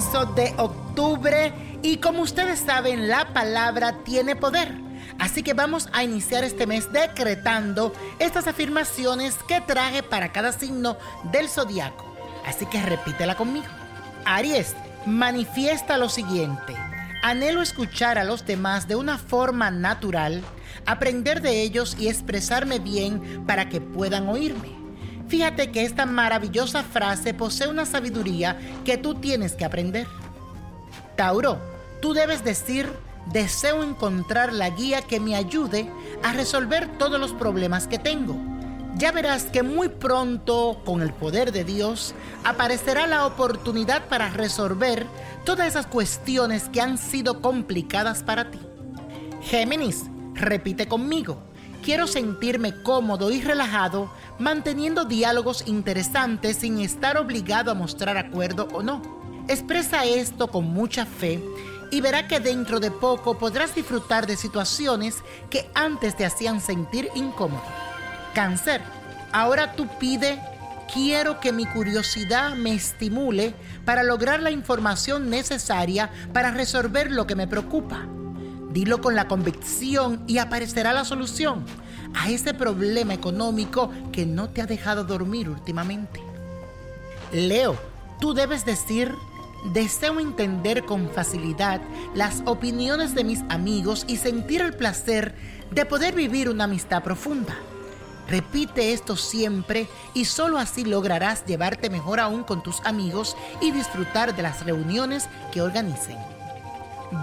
De octubre y como ustedes saben la palabra tiene poder. Así que vamos a iniciar este mes decretando estas afirmaciones que traje para cada signo del zodiaco. Así que repítela conmigo. Aries, manifiesta lo siguiente. Anhelo escuchar a los demás de una forma natural, aprender de ellos y expresarme bien para que puedan oírme. Fíjate que esta maravillosa frase posee una sabiduría que tú tienes que aprender. Tauro, tú debes decir, deseo encontrar la guía que me ayude a resolver todos los problemas que tengo. Ya verás que muy pronto, con el poder de Dios, aparecerá la oportunidad para resolver todas esas cuestiones que han sido complicadas para ti. Géminis, repite conmigo. Quiero sentirme cómodo y relajado manteniendo diálogos interesantes sin estar obligado a mostrar acuerdo o no. Expresa esto con mucha fe y verá que dentro de poco podrás disfrutar de situaciones que antes te hacían sentir incómodo. Cáncer, ahora tú pide, quiero que mi curiosidad me estimule para lograr la información necesaria para resolver lo que me preocupa. Dilo con la convicción y aparecerá la solución a ese problema económico que no te ha dejado dormir últimamente. Leo, tú debes decir, deseo entender con facilidad las opiniones de mis amigos y sentir el placer de poder vivir una amistad profunda. Repite esto siempre y solo así lograrás llevarte mejor aún con tus amigos y disfrutar de las reuniones que organicen.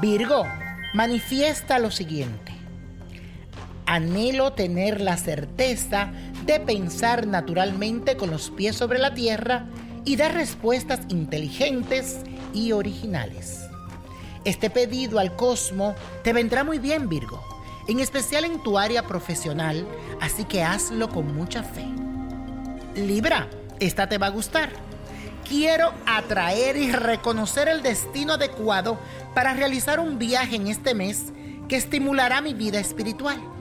Virgo, manifiesta lo siguiente. Anhelo tener la certeza de pensar naturalmente con los pies sobre la tierra y dar respuestas inteligentes y originales. Este pedido al cosmo te vendrá muy bien, Virgo, en especial en tu área profesional, así que hazlo con mucha fe. Libra, esta te va a gustar. Quiero atraer y reconocer el destino adecuado para realizar un viaje en este mes que estimulará mi vida espiritual.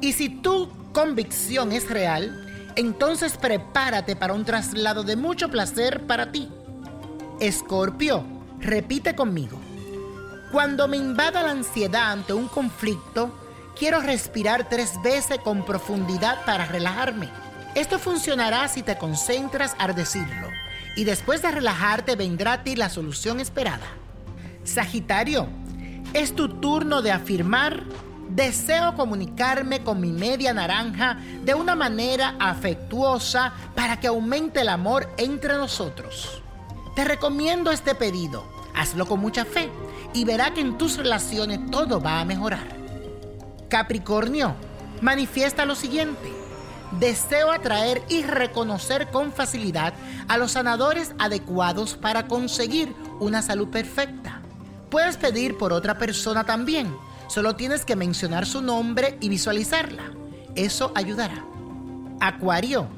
Y si tu convicción es real, entonces prepárate para un traslado de mucho placer para ti. Escorpio, repite conmigo. Cuando me invada la ansiedad ante un conflicto, quiero respirar tres veces con profundidad para relajarme. Esto funcionará si te concentras al decirlo y después de relajarte vendrá a ti la solución esperada. Sagitario, es tu turno de afirmar, deseo comunicarme con mi media naranja de una manera afectuosa para que aumente el amor entre nosotros. Te recomiendo este pedido, hazlo con mucha fe y verá que en tus relaciones todo va a mejorar. Capricornio, manifiesta lo siguiente. deseo atraer y reconocer con facilidad a los sanadores adecuados para conseguir una salud perfecta. Puedes pedir por otra persona también, solo tienes que mencionar su nombre y visualizarla. Eso ayudará. Acuario,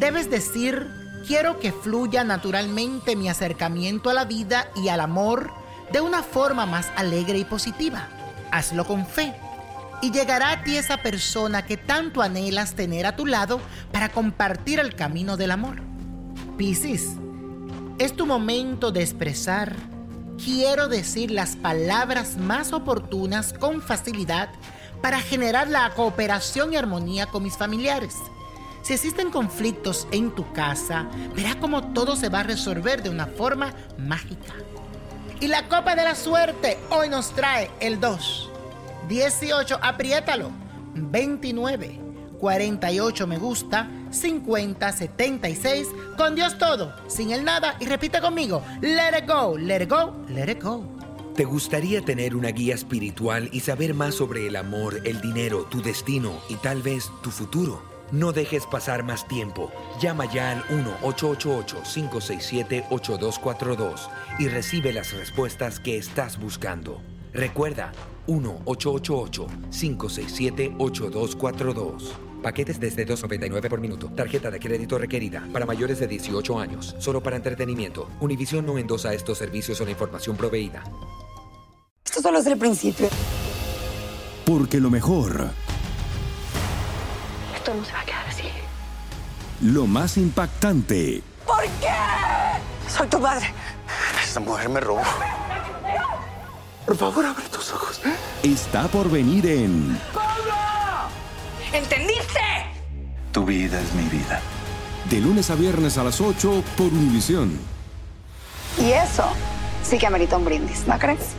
debes decir, quiero que fluya naturalmente mi acercamiento a la vida y al amor de una forma más alegre y positiva. Hazlo con fe y llegará a ti esa persona que tanto anhelas tener a tu lado para compartir el camino del amor. Piscis, es tu momento de expresar, quiero decir las palabras más oportunas con facilidad para generar la cooperación y armonía con mis familiares. Si existen conflictos en tu casa, verá cómo todo se va a resolver de una forma mágica. Y la copa de la suerte hoy nos trae el 2, 18, apriétalo, 29, 48 me gusta, 50, 76, con Dios todo, sin el nada y repite conmigo, let it go, let it go, let it go. ¿Te gustaría tener una guía espiritual y saber más sobre el amor, el dinero, tu destino y tal vez tu futuro? No dejes pasar más tiempo. Llama ya al 1-888-567-8242 y recibe las respuestas que estás buscando. Recuerda, 1-888-567-8242. Paquetes desde 2.99 por minuto. Tarjeta de crédito requerida para mayores de 18 años. Solo para entretenimiento. Univision no endosa estos servicios o la información proveída. Esto solo es el principio. Porque lo mejor, Esto no se va a quedar así. lo más impactante, ¿Por qué? Soy tu padre. Esta mujer me robó. Por favor, abre tus ojos. está por venir en ¿Entendiste? Tu vida es mi vida. De lunes a viernes a las 8 por Univisión. Y eso sí que amerita un brindis, ¿no crees?